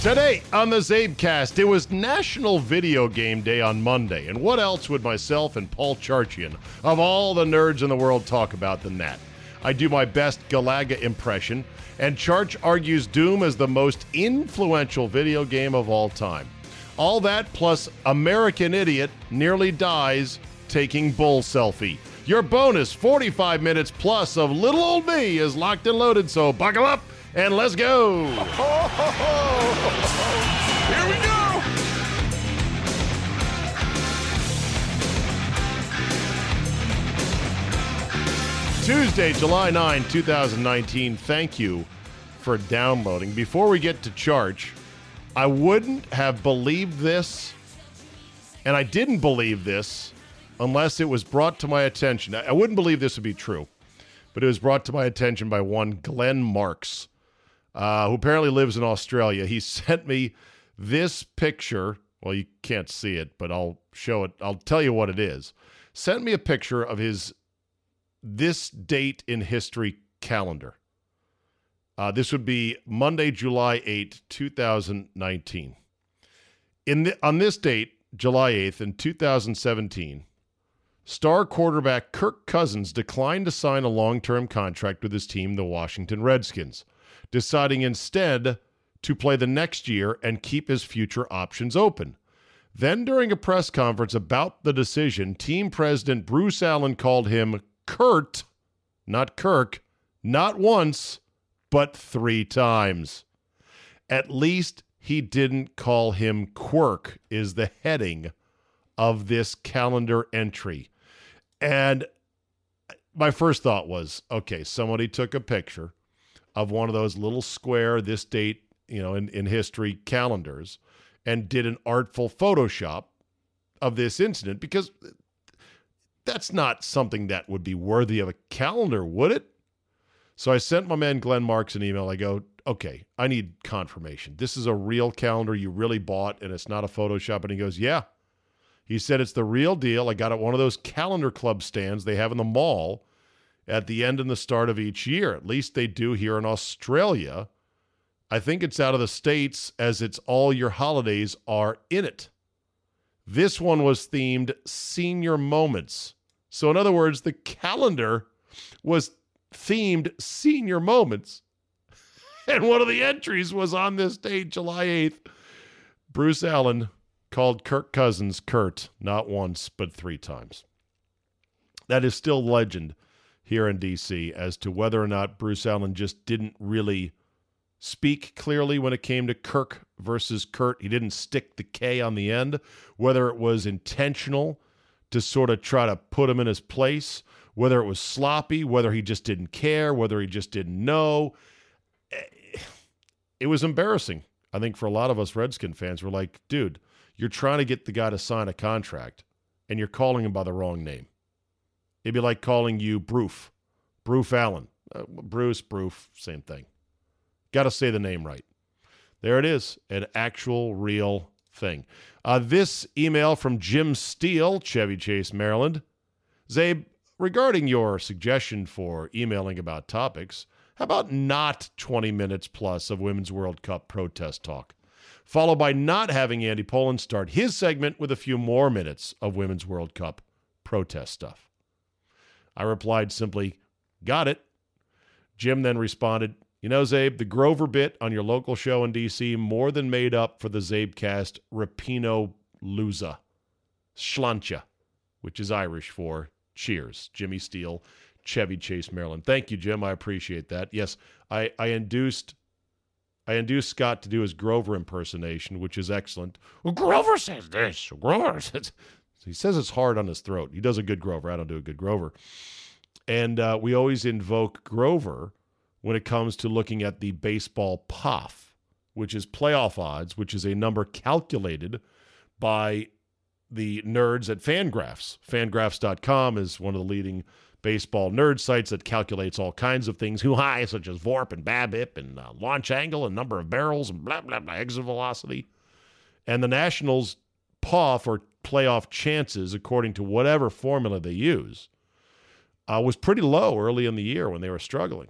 Today on the CzabeCast, it was National Video Game Day on Monday, and what else would myself and Paul Charchian, of all the nerds in the world, talk about than that? I do my best Galaga impression, and Charch argues Doom is the most influential video game of all time. All that plus American Idiot nearly dies taking bull selfie. Your bonus 45 minutes plus of little old me is locked and loaded, so buckle up and let's go. Here we go! Tuesday, July 9, 2019. Thank you for downloading. Before we get to Charch, I wouldn't have believed this, and I didn't believe this unless it was brought to my attention. I wouldn't believe this would be true, but it was brought to my attention by one Glenn Marks, uh, who apparently lives in Australia. He sent me this picture. Well, you can't see it, but I'll show it. I'll tell you what it is. Sent me a picture of his this date in history calendar. Uh, this would be Monday, July 8, 2019. In the, on this date, July 8th, in 2017, star quarterback Kirk Cousins declined to sign a long term contract with his team, the Washington Redskins, deciding instead to play the next year and keep his future options open. Then, during a press conference about the decision, team president Bruce Allen called him Kurt, not Kirk, not once, but three times. At least he didn't call him Quirk, is the heading of this calendar entry. And my first thought was okay, somebody took a picture of one of those little square, this date, you know, in, in history calendars and did an artful Photoshop of this incident because that's not something that would be worthy of a calendar, would it? So I sent my man Glenn Marks an email. I go, okay, I need confirmation. This is a real calendar you really bought and it's not a Photoshop. And he goes, yeah. He said it's the real deal. I got it one of those calendar club stands they have in the mall at the end and the start of each year. At least they do here in Australia. I think it's out of the States as it's all your holidays are in it. This one was themed senior moments. So, in other words, the calendar was themed senior moments. And one of the entries was on this date, July 8th. Bruce Allen called Kirk Cousins Kurt not once, but three times. That is still legend here in D.C. as to whether or not Bruce Allen just didn't really speak clearly when it came to Kirk versus Kurt. He didn't stick the K on the end, whether it was intentional to sort of try to put him in his place, whether it was sloppy, whether he just didn't care, whether he just didn't know. Eh, it was embarrassing. I think for a lot of us Redskin fans, we're like, dude, you're trying to get the guy to sign a contract and you're calling him by the wrong name. It'd be like calling you Broof, Broof Allen. Uh, Bruce, Broof, same thing. Got to say the name right. There it is, an actual real thing. Uh, this email from Jim Steele, Chevy Chase, Maryland. Czabe, regarding your suggestion for emailing about topics, how about not 20 minutes plus of Women's World Cup protest talk, followed by not having Andy Pollin start his segment with a few more minutes of Women's World Cup protest stuff? I replied simply, Got it. Jim then responded, You know, Czabe, the Grover bit on your local show in D.C. more than made up for the CzabeCast Rapinoe Lusa, Sláinte, which is Irish for cheers. Jimmy Steele, Chevy Chase, Maryland. Thank you, Jim. I appreciate that. Yes, I, I induced I induced Scott to do his Grover impersonation, which is excellent. Well, Grover says this. Grover says he says it's hard on his throat. He does a good Grover. I don't do a good Grover. And uh, we always invoke Grover when it comes to looking at the baseball POF, which is playoff odds, which is a number calculated by the nerds at Fangraphs. Fangraphs.com is one of the leading baseball nerd sites that calculates all kinds of things, who high, such as VORP and BABIP and uh, launch angle and number of barrels and blah, blah, blah, exit velocity. And the Nationals' POF or playoff chances, according to whatever formula they use, uh, was pretty low early in the year when they were struggling.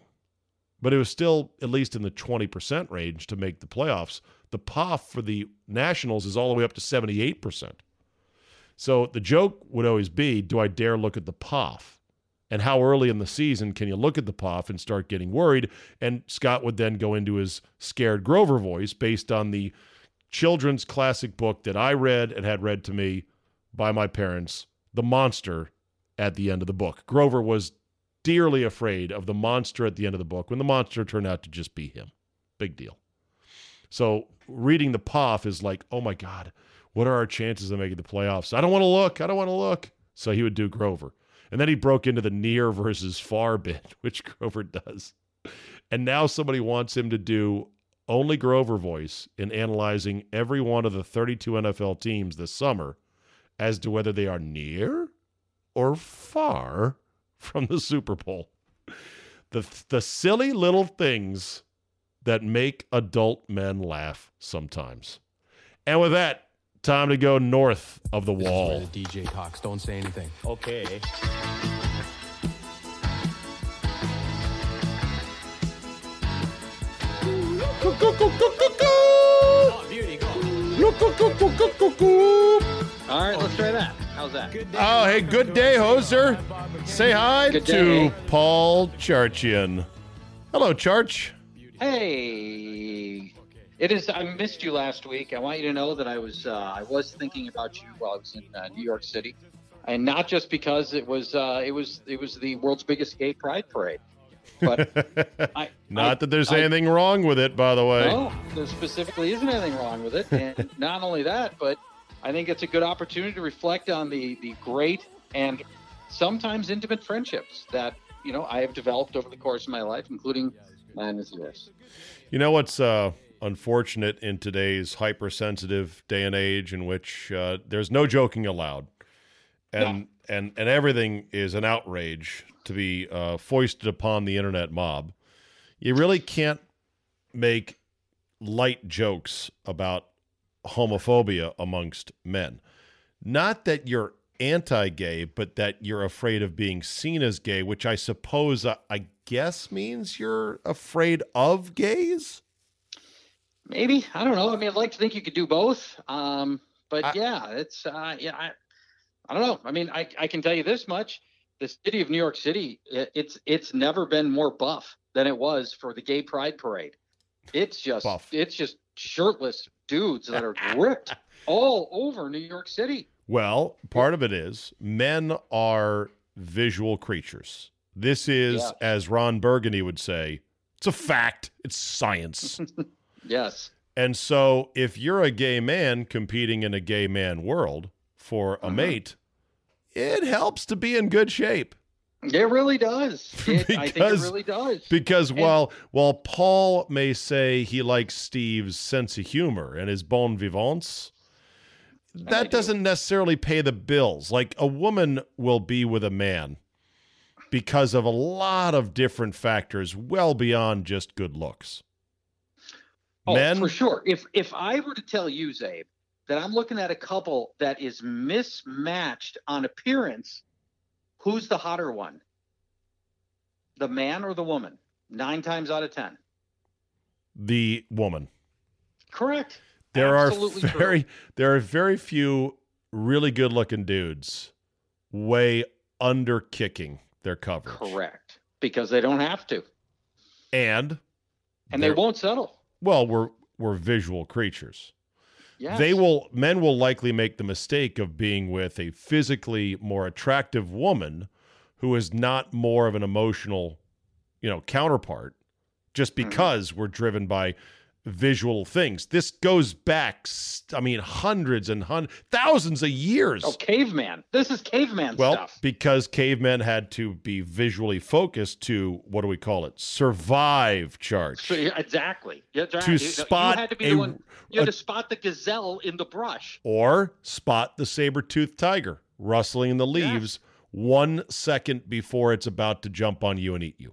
but it was still at least in the 20% range to make the playoffs. The POF for the Nationals is all the way up to 78%. So the joke would always be do I dare look at the POF? And how early in the season can you look at the POF and start getting worried? And Scott would then go into his scared Grover voice based on the children's classic book that I read and had read to me by my parents, The Monster at the end of the book. Grover was dearly afraid of the monster at the end of the book when the monster turned out to just be him. Big deal. So reading the POF is like, oh my God, what are our chances of making the playoffs? I don't want to look. I don't want to look. So he would do Grover. And then he broke into the near versus far bit, which Grover does. And now somebody wants him to do only Grover voice in analyzing every one of the 32 NFL teams this summer as to whether they are near or far from the Super Bowl. The, the silly little things that make adult men laugh sometimes. And with that, time to go north of the wall. the DJ talks. Don't say anything. Okay. All right, let's try that. How's that? Oh, hey, good day, hoser. Say hi to. Paul Charchian. Hello, Charch. Hey, it is. I missed you last week. I want you to know that I was uh, I was thinking about you while I was in uh, New York City, and not just because it was uh, it was it was the world's biggest gay pride parade, but I Not I- that there's I- anything wrong with it, by the way. No, there specifically isn't anything wrong with it. And not only that, but I think it's a good opportunity to reflect on the, the great and sometimes intimate friendships that, you know, I have developed over the course of my life, including mine as yours. You know what's uh, unfortunate in today's hypersensitive day and age in which uh, there's no joking allowed, and and and everything is an outrage to be uh, foisted upon the internet mob. You really can't make light jokes about homophobia amongst men. Not that you're anti-gay, but that you're afraid of being seen as gay, which I suppose uh, I guess means you're afraid of gays. Maybe I don't know. I mean, I'd like to think you could do both. Um, but I- yeah, it's uh, yeah. I, I don't know. I mean, I, I can tell you this much: the city of New York City, it's it's never been more buff than it was for the Gay Pride Parade. It's just Buff. it's just shirtless dudes that are ripped all over New York City. Well, part of it is men are visual creatures. This is, Yeah. as Ron Burgundy would say, it's a fact. It's science. Yes. and so, if you're a gay man competing in a gay man world for a Uh-huh. mate, it helps to be in good shape. It really does. It, I think it Because- really does. Because And- while while Paul may say he likes Steve's sense of humor and his bon vivants, that doesn't necessarily pay the bills. Like a woman will be with a man because of a lot of different factors, well beyond just good looks. Oh, Men, for sure. If if I were to tell you, Czabe, that I'm looking at a couple that is mismatched on appearance, who's the hotter one? The man or the woman? Nine times out of ten. the woman. Correct. There Absolutely are true. very there are very few really good looking dudes way under kicking their coverage. Correct. Because they don't have to. And And they won't settle. Well, we're we're visual creatures. Yes. They will men will likely make the mistake of being with a physically more attractive woman who is not more of an emotional, you know, counterpart just Mm-hmm. because we're driven by visual things. This goes back I mean hundreds and hun- thousands of years. Oh, caveman. This is caveman Well, stuff. because cavemen had to be visually focused to what do we call it? Survive Charch. So, yeah, exactly. Yeah, To. You- spot you had to be a- the one. You had a- to spot the gazelle in the brush. or spot the saber-toothed tiger rustling in the leaves one second before it's about to jump on you and eat you.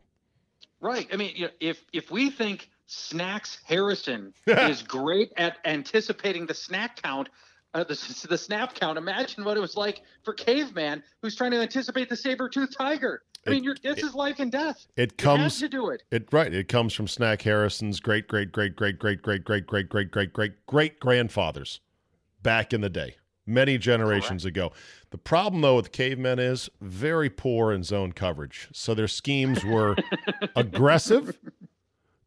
Right. I mean, you know, if if we think Snacks Harrison is great at anticipating the snack count, uh, the the snap count, imagine what it was like for Caveman, who's trying to anticipate the saber tooth tiger. I mean, you're, this is life and death. It You have comes to do it. it right. It comes from Snack Harrison's great great great great great great great great great great great great grandfathers back in the day, many generations ago. The problem though with cavemen is very poor in zone coverage. So their schemes were aggressive,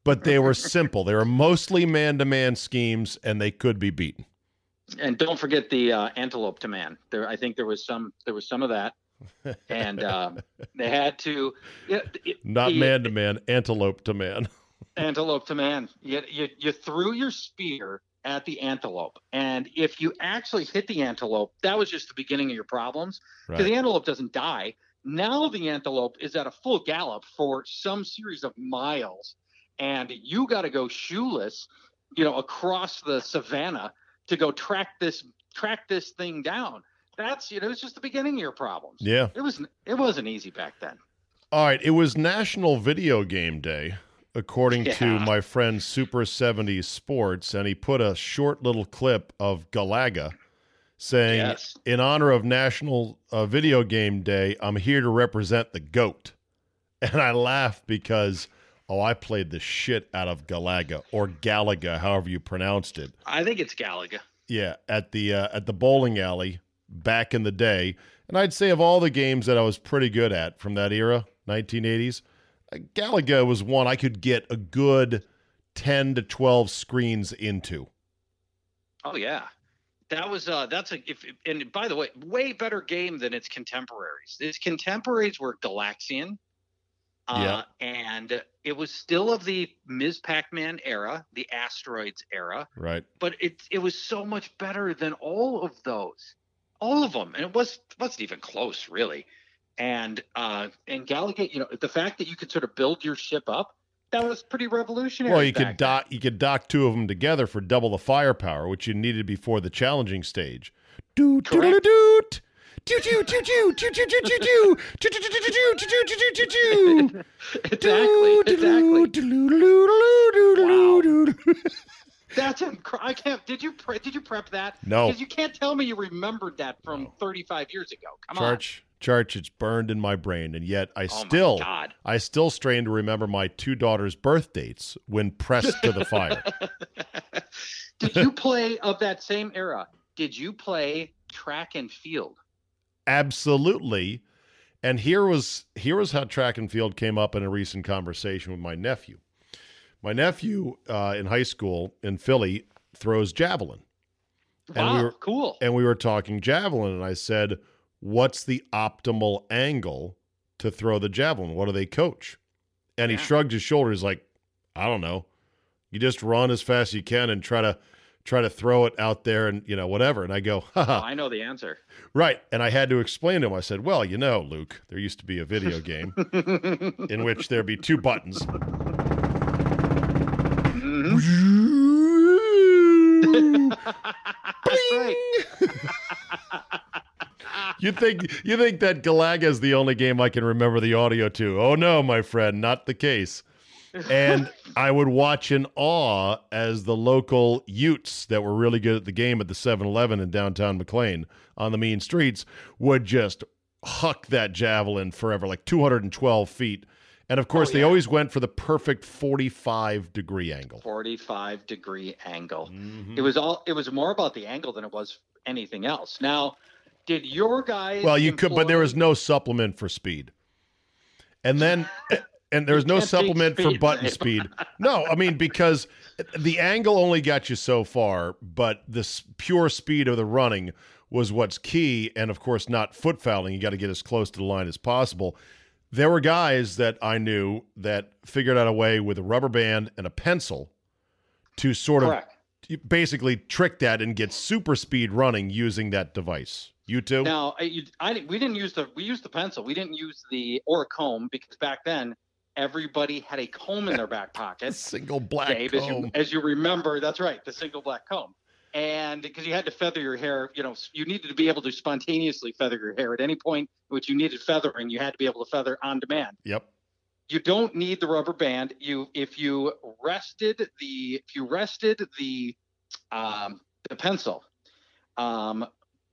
but they were simple. They were mostly man-to-man schemes, and they could be beaten. And don't forget the uh, antelope to man. There, I think there was some there was some of that, and uh, they had to. Yeah, it- Not man to man, antelope to man. Antelope to man. You, you you threw your spear at the antelope, and if you actually hit the antelope, that was just the beginning of your problems. Because Right. the antelope doesn't die. Now the antelope is at a full gallop for some series of miles, and you got to go shoeless, you know, across the savannah to go track this track this thing down. That's you know, it's just the beginning of your problems. Yeah. It was it wasn't easy back then. All right. It was National Video Game Day, according to my friend Super 70s Sports, and he put a short little clip of Galaga saying, Yes. In honor of National uh, Video Game Day, I'm here to represent the GOAT. And I laughed because, oh, I played the shit out of Galaga or Galaga, however you pronounced it. I think it's Galaga. Yeah, at the uh, at the bowling alley back in the day, and I'd say of all the games that I was pretty good at from that era, 1980s, uh, Galaga was one I could get a good 10 to 12 screens into. Oh yeah, that was uh that's a if and by the way, way better game than its contemporaries. Its contemporaries were Galaxian, uh, and it was still of the Ms. Pac-Man era, the Asteroids era, Right. but it it was so much better than all of those, all of them, and it was wasn't even close really. And uh and Galaga, you know, the fact that you could sort of build your ship up, that was pretty revolutionary. Well, you could dock you could dock two of them together for double the firepower, which you needed before the challenging stage. Doot doot doot that's inc- I can't. Did you pre- did you prep that? No. Because you can't tell me you remembered that from no. 35 years ago. Come Charch, on. Charch, it's burned in my brain, and yet I oh still, I still strain to remember my two daughters' birth dates when pressed to the fire. did you play of that same era? Did you play track and field? Absolutely. And here was here was how track and field came up in a recent conversation with my nephew. My nephew uh, in high school in Philly throws javelin. And Wow, we were- cool. and we were talking javelin and i said what's the optimal angle to throw the javelin what do they coach and he shrugged his shoulders like i don't know you just run as fast as you can and try to try to throw it out there and you know whatever and i go Oh, I know the answer. right and i had to explain to him i said well you know luke there used to be a video game in which there'd be two buttons mm-hmm. right. You think you think that Galaga is the only game I can remember the audio to? Oh no, my friend, not the case. And I would watch in awe as the local Utes that were really good at the game at the 7-Eleven in downtown McLean on the mean streets would just huck that javelin forever, like 212 feet. And of course, Oh, they always went for the perfect 45 degree angle. 45 degree angle. Mhm. It was all. It was more about the angle than it was anything else. Now, did your guys? Well, you could, but there was no supplement for speed. And then, and there was no supplement for button speed. No, I mean, because the angle only got you so far, but the pure speed of the running was what's key. And of course, not foot fouling. You got to get as close to the line as possible. There were guys that I knew that figured out a way with a rubber band and a pencil to sort Correct. of basically trick that and get super speed running using that device. You too? Now, I, you, I we didn't use the we used the pencil. We didn't use the or a comb because back then everybody had a comb in their back pocket. single black Dave, as you comb. as you remember, that's right, the single black comb. And because you had to feather your hair, you know, you needed to be able to spontaneously feather your hair at any point in which you needed feathering. You had to be able to feather on demand. Yep. You don't need the rubber band. You if you rested the if you rested the um, the pencil, um,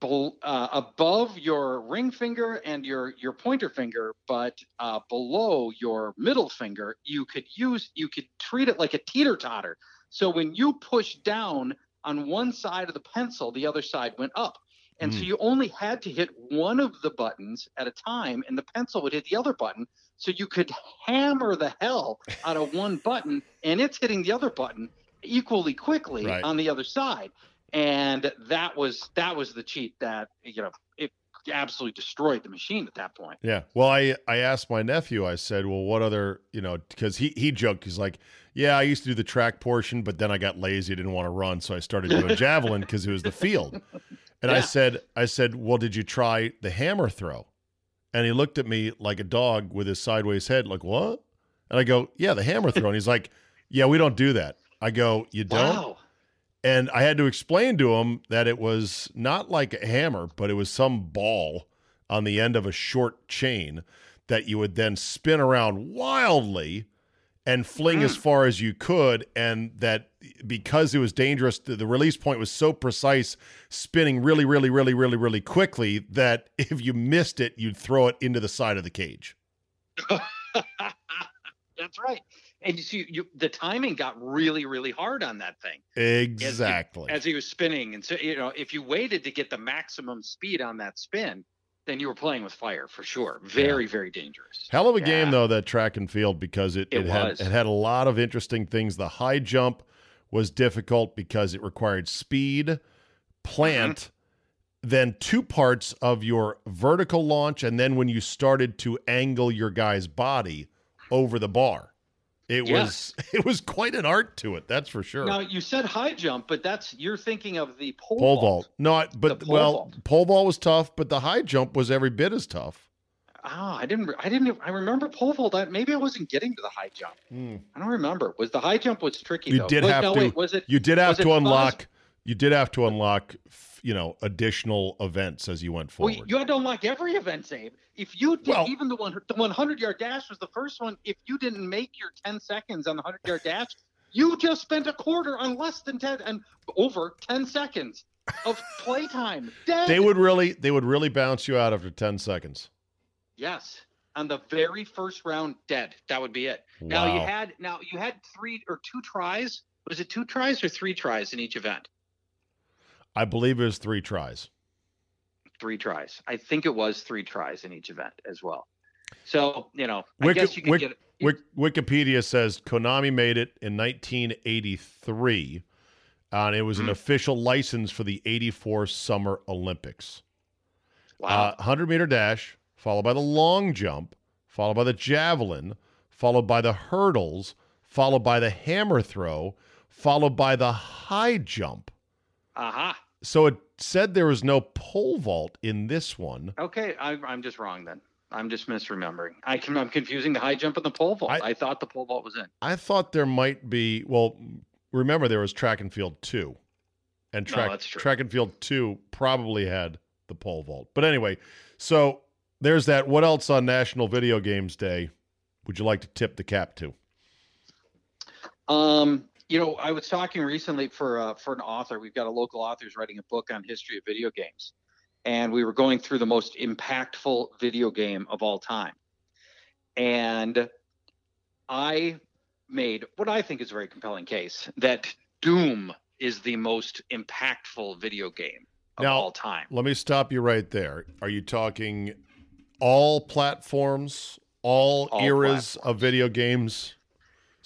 uh, above your ring finger and your your pointer finger, but uh, below your middle finger, you could use you could treat it like a teeter totter. So when you push down on one side of the pencil, the other side went up. And so Mm. you only had to hit one of the buttons at a time, and the pencil would hit the other button. So you could hammer the hell out of one button, and it's hitting the other button equally quickly Right. on the other side. And that was that was the cheat that you know it absolutely destroyed the machine at that point. Yeah. Well, I I asked my nephew. I said, "Well, what other you know?" Because he he joked. He's like, "Yeah, I used to do the track portion, but then I got lazy, didn't want to run, so I started doing javelin because it was the field." And I said, "I said, well, did you try the hammer throw?" And he looked at me like a dog with his sideways head, like what? And I go, "Yeah, the hammer throw." And he's like, "Yeah, we don't do that." I go, "You don't?" Wow. And I had to explain to him that it was not like a hammer, but it was some ball on the end of a short chain that you would then spin around wildly and fling as mm. far as you could. And that because it was dangerous, the, the release point was so precise, spinning really, really, really, really, really quickly that if you missed it, you'd throw it into the side of the cage. That's right. And you see, you, the timing got really, really hard on that thing Exactly. as he was spinning. And so, you know, if you waited to get the maximum speed on that spin, then you were playing with fire for sure. Very, very dangerous. Hell of a game though that track and field because it, It it, had it had a lot of interesting things. The high jump was difficult because it required speed, plant, Mm-hmm. then two parts of your vertical launch, and then when you started to angle your guy's body over the bar. It Yeah. was it was quite an art to it, that's for sure. Now you said high jump, but that's you're thinking of the pole, pole vault. vault. No, but pole well, vault. pole vault was tough, but the high jump was every bit as tough. Ah, I didn't. I didn't. I remember pole vault. I, maybe I wasn't getting to the high jump. I don't remember. Was the high jump was tricky? You though. did Was- have no, to. Wait, was it? You did have to fuzz? unlock. You did have to unlock, you know, additional events as you went Well, forward. you had to unlock every event, Abe. If you did, Well- even the one, the 100 yard dash was the first one. If you didn't make your 10 seconds on the 100 yard dash, you just spent a quarter on less than 10 and over 10 seconds of playtime. They would really, they would really bounce you out after ten seconds. Yes. On the very first round, dead. That would be it. Now you had now you had three or two tries. Was it two tries or three tries in each event? I believe it was three tries. Three tries. I think it was three tries in each event as well. So you know, I Wiki- guess you could Wik- get it. Wikipedia says Konami made it in 1983, and it was an Hmm. official license for the '84 Summer Olympics. Wow. Uh, 100 meter dash, followed by the long jump, followed by the javelin, followed by the hurdles, followed by the hammer throw, followed by the high jump. Aha. So it said there was no pole vault in this one. Okay, I, I'm just wrong then. I'm just misremembering. I can, I'm confusing the high jump and the pole vault. I- I, thought the pole vault was in. I thought there might be. Well, remember there was track and field two, and No, track true. track and field two probably had the pole vault. But anyway, so there's that. What else on National Video Games Day would you like to tip the cap to? Um, you know, I was talking recently for uh, for an author. We've got a local author who's writing a book on history of video games, and we were going through the most impactful video game of all time. And I made what I think is a very compelling case that Doom is the most impactful video game of Now- all time. Let me stop you right there. Are you talking all platforms, all, All eras of video games?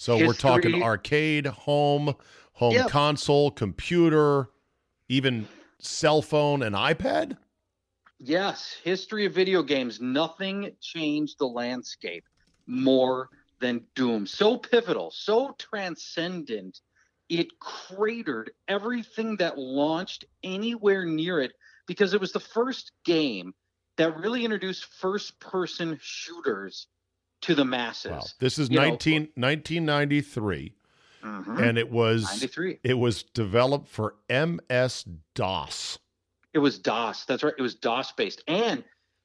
So we're talking arcade, home, home Yep. console, computer, even cell phone and iPad? Yes, history of video games. Nothing changed the landscape more than Doom. So pivotal, so transcendent, it cratered everything that launched anywhere near it because it was the first game that really introduced first person shooters to the masses. Wow. This is You know, 19, 1993 Mhm. and it was 93. it was developed for MS DOS. It was DOS. That's right. It was DOS based. And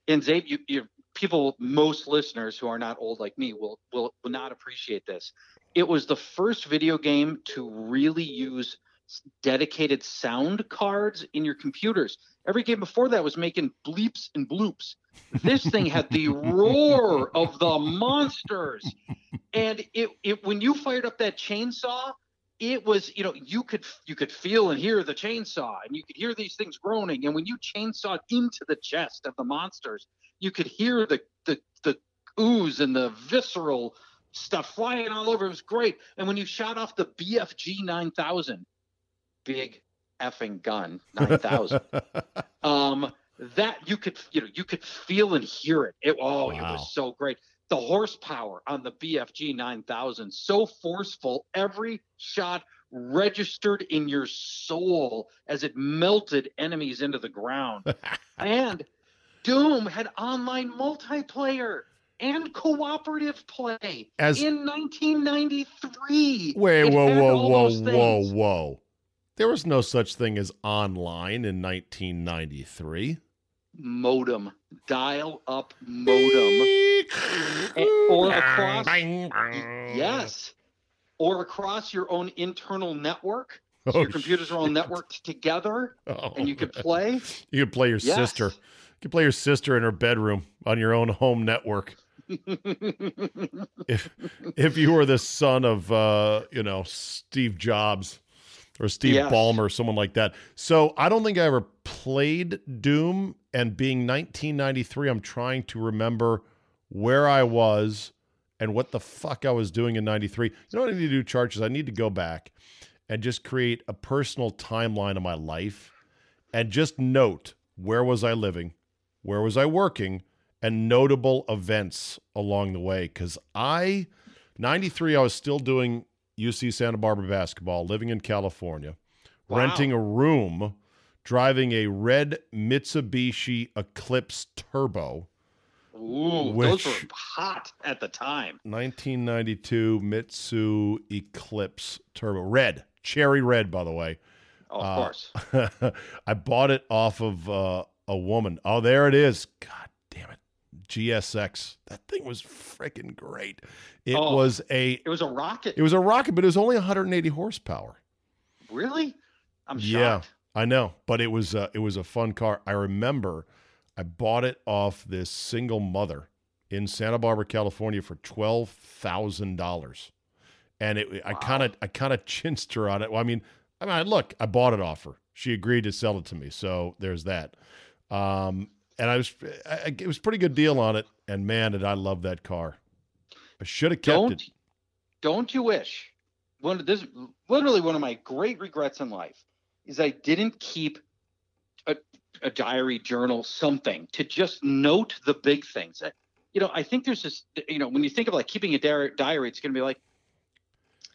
and Czabe, you, you people, most listeners who are not old like me will will will not appreciate this. It was the first video game to really use dedicated sound cards in your computers. Every game before that was making bleeps and bloops. This thing had the roar of the monsters, and it, it when you fired up that chainsaw, it was you know you could you could feel and hear the chainsaw, and you could hear these things groaning. And when you chainsawed into the chest of the monsters, you could hear the the the ooze and the visceral stuff flying all over. It was great. And when you shot off the BFG 9000, big effing gun 9000, um, that you could you know you could feel and hear it. It oh, it was so great. The horsepower on the BFG 9000 so forceful. Every shot registered in your soul as it melted enemies into the ground. and Doom had online multiplayer and cooperative play As- in 1993. Wait, It whoa, whoa, whoa, whoa, whoa. There was no such thing as online in 1993. Modem, dial up modem. or across- Yes. Or across your own internal network. So Oh, your computers are all networked together Oh, and you could play. You could play your Yes. sister. You could play your sister in her bedroom on your own home network. If if you were the son of uh, you know, Steve Jobs or Steve Yes. Ballmer, someone like that. So I don't think I ever played Doom and being 1993, I'm trying to remember where I was and what the fuck I was doing in 93. You know what I need to do, Charch, is I need to go back and just create a personal timeline of my life and just note where was I living, where was I working, and notable events along the way. Because I, 93, I was still doing UC Santa Barbara basketball, living in California, Wow. renting a room, driving a red Mitsubishi Eclipse Turbo. Ooh, Which- those were hot at the time. 1992 Mitsu Eclipse Turbo. Red. Cherry red, by the way. Oh, of Uh, course. I bought it off of uh, a woman. Oh, there it is. God. GSX. That thing was freaking great. It Oh. was a It was a rocket. it was a rocket, but it was only 180 horsepower. really? I'm Yeah. I know, but it was uh, it was a fun car. I remember I bought it off this single mother in Santa Barbara, California for twelve thousand dollars, and it I kind of I kind of chinced her on it. Well, I mean, I mean, look, I bought it off her. She agreed to sell it to me, so there's that. Um, and I was I, it was a pretty good deal on it, and man, did I love that car. I should have kept Don't it. don't you wish? One of this literally one of my great regrets in life is I didn't keep a, a diary journal something to just note the big things. I- You know, I think there's this. You know, when you think of like keeping a diary, diary it's going to be like,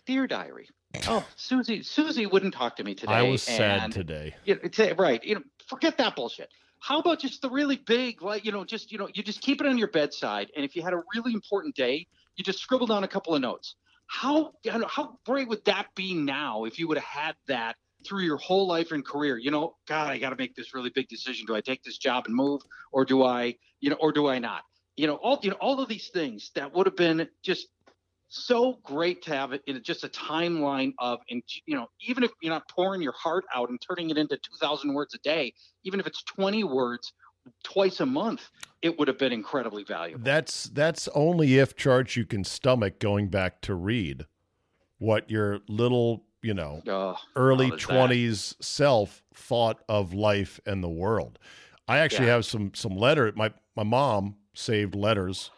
dear diary. Oh. oh, Susie, Susie wouldn't talk to me today. I was sad and today. you know, it's, eh, right. You know, forget that bullshit. How about just the really big, like, you know, just, you know, you just keep it on your bedside. And if you had a really important day, you just scribble down a couple of notes. How, I know, how great would that be now if you would have had that through your whole life and career? You know, God, I got to make this really big decision. Do I take this job and move or do I, you know, or do I not? You know, all, you know, all of these things that would have been just so great to have it in just a timeline of and you know even if you're not pouring your heart out and turning it into 2000 words a day even if it's 20 words twice a month it would have been incredibly valuable That's that's only if charts you can stomach going back to read what your little, you know, uh, early there's that. 20s self thought of life and the world. I actually Yeah. have some some letter my my mom saved letters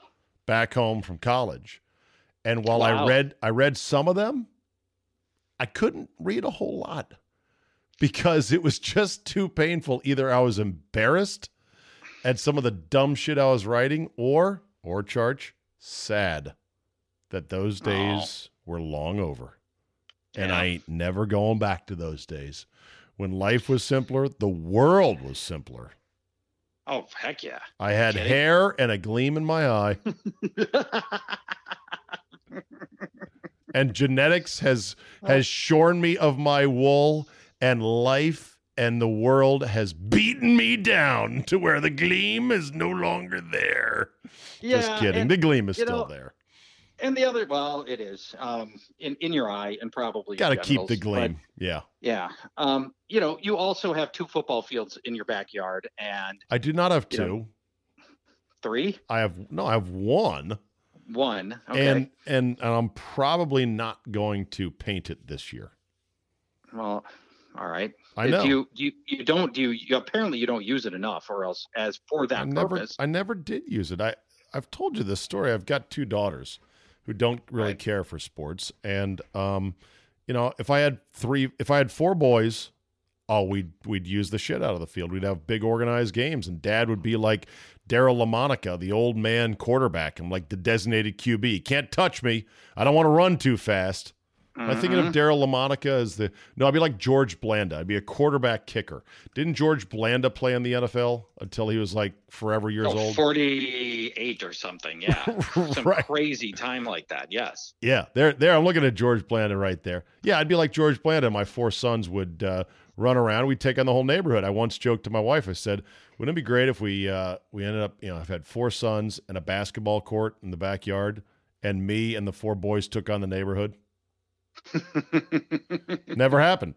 back home from college. And while I read I read some of them, I couldn't read a whole lot because it was just too painful. Either I was embarrassed at some of the dumb shit I was writing or or Charch sad that those Oh. days were long over. And Yeah. I ain't never going back to those days. When life was simpler, the world was simpler. oh heck yeah I had hair and a gleam in my eye, and genetics has has shorn me of my wool, and life and the world has beaten me down to where the gleam is no longer there. yeah Just kidding. and, the gleam is still know, there. and the other, well, it is um, in in your eye and probably Got to keep the genitals, but gleam. Yeah. Yeah, um, you know, you also have two football fields in your backyard and I do not have two. know, three, I have no, I have one. One. Okay. And, and and I'm probably not going to paint it this year. well, all right. I Do know. you you you don't do you, you apparently you don't use it enough, or else as for that I never purpose. I never did use it. I I've told you this story. I've got two daughters who don't really Right. care for sports and um you know, if I had three if I had four boys, oh we'd we'd use the shit out of the field. We'd have big organized games and dad would be like Daryle Lamonica, the old man quarterback. I'm like the designated QB. Can't touch me. I don't want to run too fast. Am I thinking of Mhm. Daryle Lamonica as the no? I'd be like George Blanda. I'd be a quarterback kicker. Didn't George Blanda play in the NFL until he was like forever years Oh, old? 48 or something. Yeah. Some Right. crazy time like that. Yes. Yeah, there, there. I'm looking at George Blanda right there. Yeah, I'd be like George Blanda. My four sons would uh, run around. We'd take on the whole neighborhood. I once joked to my wife. I said, "Wouldn't it be great if we uh, we ended up, you know, I've had four sons and a basketball court in the backyard, and me and the four boys took on the neighborhood." Never happened.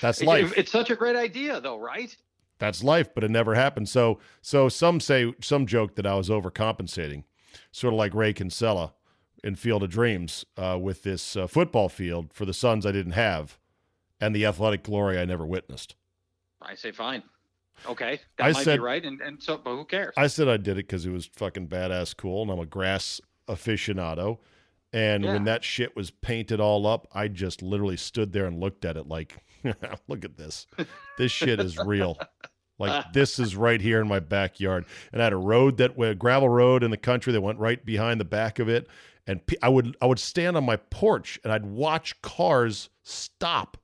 That's life. It's such a great idea, though, right? That's life, but it never happened. So, so some say some joke that I was overcompensating, sort of like Ray Kinsella in Field of Dreams uh, with this uh, football field for the sons I didn't have, and the athletic glory I never witnessed. I say fine. Okay, that I might said- be right, and, and so, but who cares? I said I did it because it was fucking badass cool, and I'm a grass aficionado. And when that shit was painted all up, I just literally stood there and looked at it like, look at this. This shit is real. Like this is right here in my backyard. And I had a road that a gravel road in the country that went right behind the back of it. And I would I would stand on my porch and I'd watch cars stop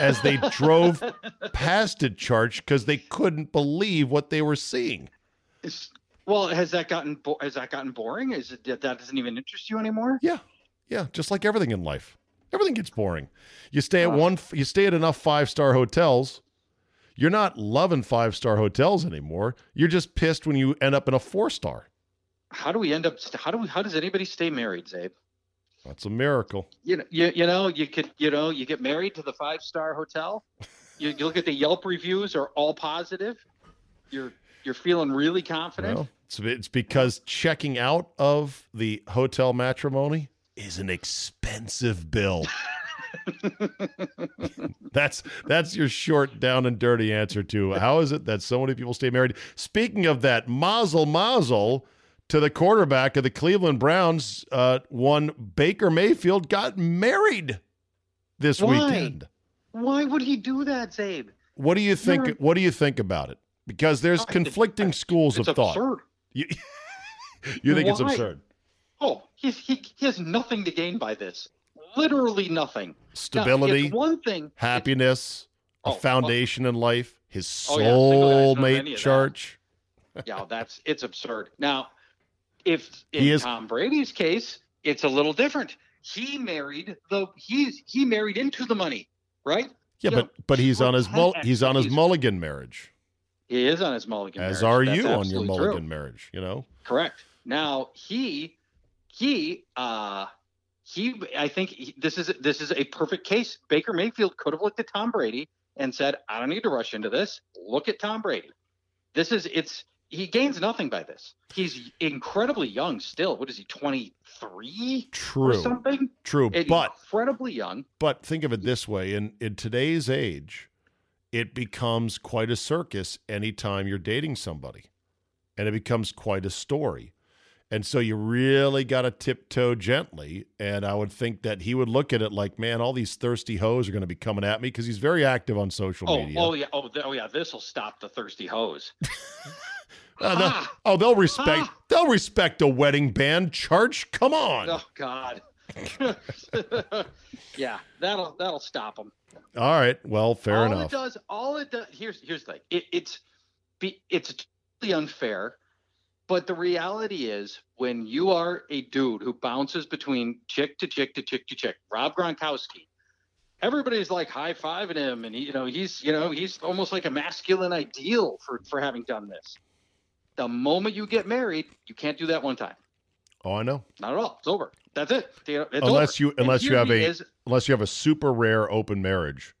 as they drove past it, Charch, because they couldn't believe what they were seeing. Is- well, has that gotten bo- has that gotten boring? Is it that that doesn't even interest you anymore? Yeah, yeah, just like everything in life, everything gets boring. You stay at one, you stay at enough five star hotels. You're not loving five star hotels anymore. You're just pissed when you end up in a four star. How do we end up? How do we? How does anybody stay married, Czabe? That's a miracle. You know, you, you know, you could, you know, you get married to the five star hotel. You, you look at the Yelp reviews are all positive. You're you're feeling really confident. Well, it's, it's because checking out of the hotel matrimony is an expensive bill. that's that's your short, down and dirty answer to how is it that so many people stay married. Speaking of that, mazel mazel to the quarterback of the Cleveland Browns. Uh, one Baker Mayfield got married this Why? weekend. Why would he do that, Czabe? What do you think? You're- What do you think about it? Because there's I conflicting schools of thought. You, you think it's absurd? Oh, he, he he has nothing to gain by this. Literally nothing. Stability, it's one thing. happiness, a Oh, foundation in life, his Oh, yeah, single guys don't have soulmate that. church. yeah, that's it's absurd. Now, if in He is- Tom Brady's case, it's a little different. He married the he's he married into the money, right? Yeah, You but but he's on his mul- he's- he's on his he's- mulligan marriage, He is on his mulligan. as marriage. are That's you on your mulligan true. marriage. You know, Correct. Now he he uh he I think he, this is this is a perfect case. Baker Mayfield could have looked at Tom Brady and said, "I don't need to rush into this. Look at Tom Brady. This is it's he gains nothing by this. He's incredibly young still. What is he? 23 or true, something? true. And But incredibly young. but think of it this way: in in today's age, it becomes quite a circus anytime you're dating somebody, and it becomes quite a story. And so you really got to tiptoe gently. And I would think that he would look at it like, man, all these thirsty hoes are going to be coming at me because he's very active on social Oh, media. oh yeah, oh, oh yeah. This will stop the thirsty hose. Uh, they'll- Ah! oh, they'll respect. Ah! They'll respect a wedding band. Charch. come on. Oh God. yeah, that'll that'll stop them. All right. Well, fair all enough. it does, all it does. Here's here's the thing. It, it's be it's totally unfair, but the reality is when you are a dude who bounces between chick to chick to chick to chick, Rob Gronkowski. Everybody's like high fiving him, and he, you know he's you know he's almost like a masculine ideal for for having done this. The moment you get married, you can't do that one time. Oh, I know. Not at all. It's over. That's it. It's unless you unless you have a is- unless you have a super rare open marriage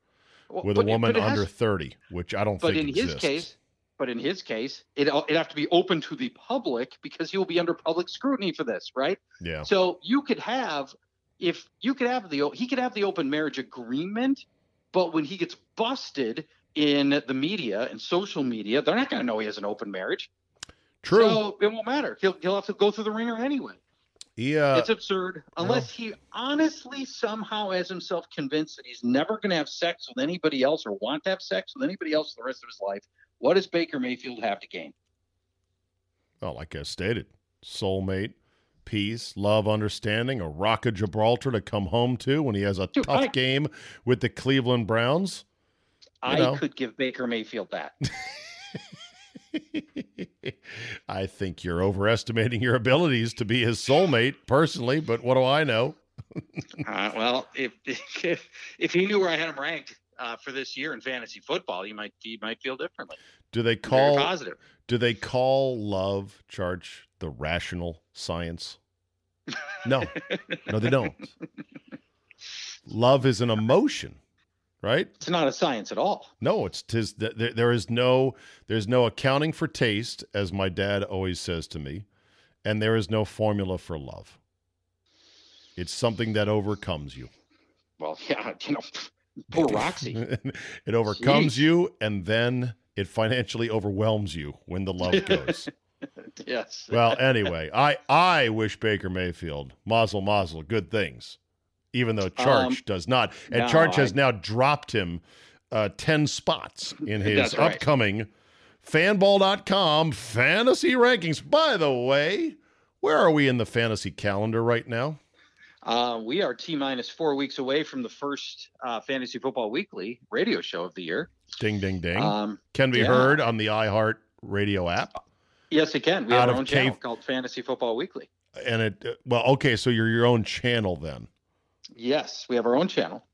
well, with a but it- woman has- under 30, which I don't but think in exists. his case, but in his case, it uh, it have to be open to the public because he will be under public scrutiny for this, right? yeah. So you could have, if you could have the he could have the open marriage agreement, but when he gets busted in the media and social media, they're not going to know he has an open marriage. True. So it won't matter. He'll he'll have to go through the ringer anyway. Yeah. uh, it's absurd unless he honestly somehow has himself convinced that he's never going to have sex with anybody else or want to have sex with anybody else the rest of his life. What does Baker Mayfield have to gain? well, like I stated, soulmate, peace, love, understanding, a rock of Gibraltar to come home to when he has a Dude, tough I- game with the Cleveland Browns. I know. could give Baker Mayfield that. I think you're overestimating your abilities to be his soulmate personally, but what do I know? Uh, well, if, if if he knew where I had him ranked uh, for this year in fantasy football, he might he might feel differently. Do they Very call positive. do they call love Charch the rational science? No. No, they don't. Love is an emotion, right? It's not a science at all. No, it's tis th- there, there is no there's no accounting for taste, as my dad always says to me, and there is no formula for love. It's something that overcomes you. Well, yeah, you know, poor Roxy. it overcomes Jeez. you, and then it financially overwhelms you when the love goes. yes. well, anyway, I I wish Baker Mayfield mazel mazel good things, even though Charch Um, does not, and no, Charch has I- now dropped him uh, ten spots in his right. upcoming Fanball.com fantasy rankings. By the way, where are we in the fantasy calendar right now? Uh, we are T minus four weeks away from the first uh, Fantasy Football Weekly radio show of the year. Ding ding ding. Um, Can be yeah. heard on the iHeart Radio app. yes, it can. We Out have our own channel called Fantasy Football Weekly. And it uh, well, okay, so you're your own channel then. Yes, we have our own channel,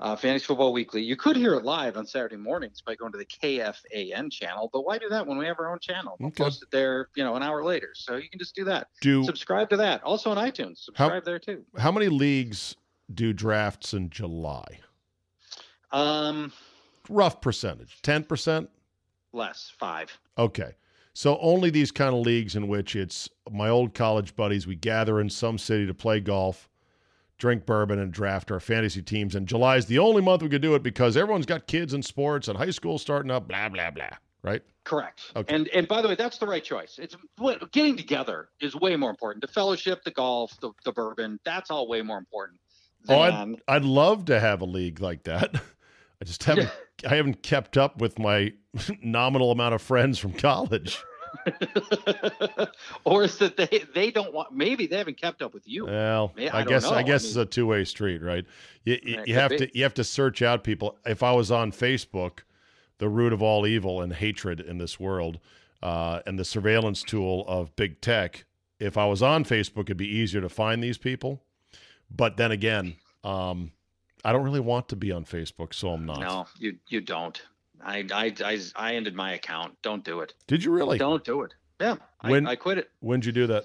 uh, Fantasy Football Weekly. You could hear it live on Saturday mornings by going to the KFAN channel, but why do that when we have our own channel? We'll Okay. post it there, you know, an hour later. So you can just do that. Do Subscribe to that. Also on iTunes. Subscribe there too. how many leagues do drafts in July? Um, Rough percentage. 10%? less five. Okay. So only these kind of leagues in which it's my old college buddies, we gather in some city to play golf, drink bourbon, and draft our fantasy teams. And July is the only month we could do it because everyone's got kids and sports and high school starting up, blah, blah, blah. Right? Correct. Okay. And and by the way, that's the right choice. It's what getting together is way more important. The fellowship, the golf, the, the bourbon, that's all way more important. Oh, I'd, I'd love to have a league like that. I just haven't I haven't kept up with my nominal amount of friends from college. or is that they they don't want maybe they haven't kept up with you. Well, I, I guess. I I guess mean- it's a two way street, right? You, you, you have be. to you have to search out people. If I was on Facebook, the root of all evil and hatred in this world, uh, and the surveillance tool of big tech. If I was on Facebook, it'd be easier to find these people. But then again, um, I don't really want to be on Facebook, so I'm not. No, you you don't. I, I I I ended my account. Don't do it. Did you really? Don't do it. Yeah, When- I, I quit it. When'd you do that?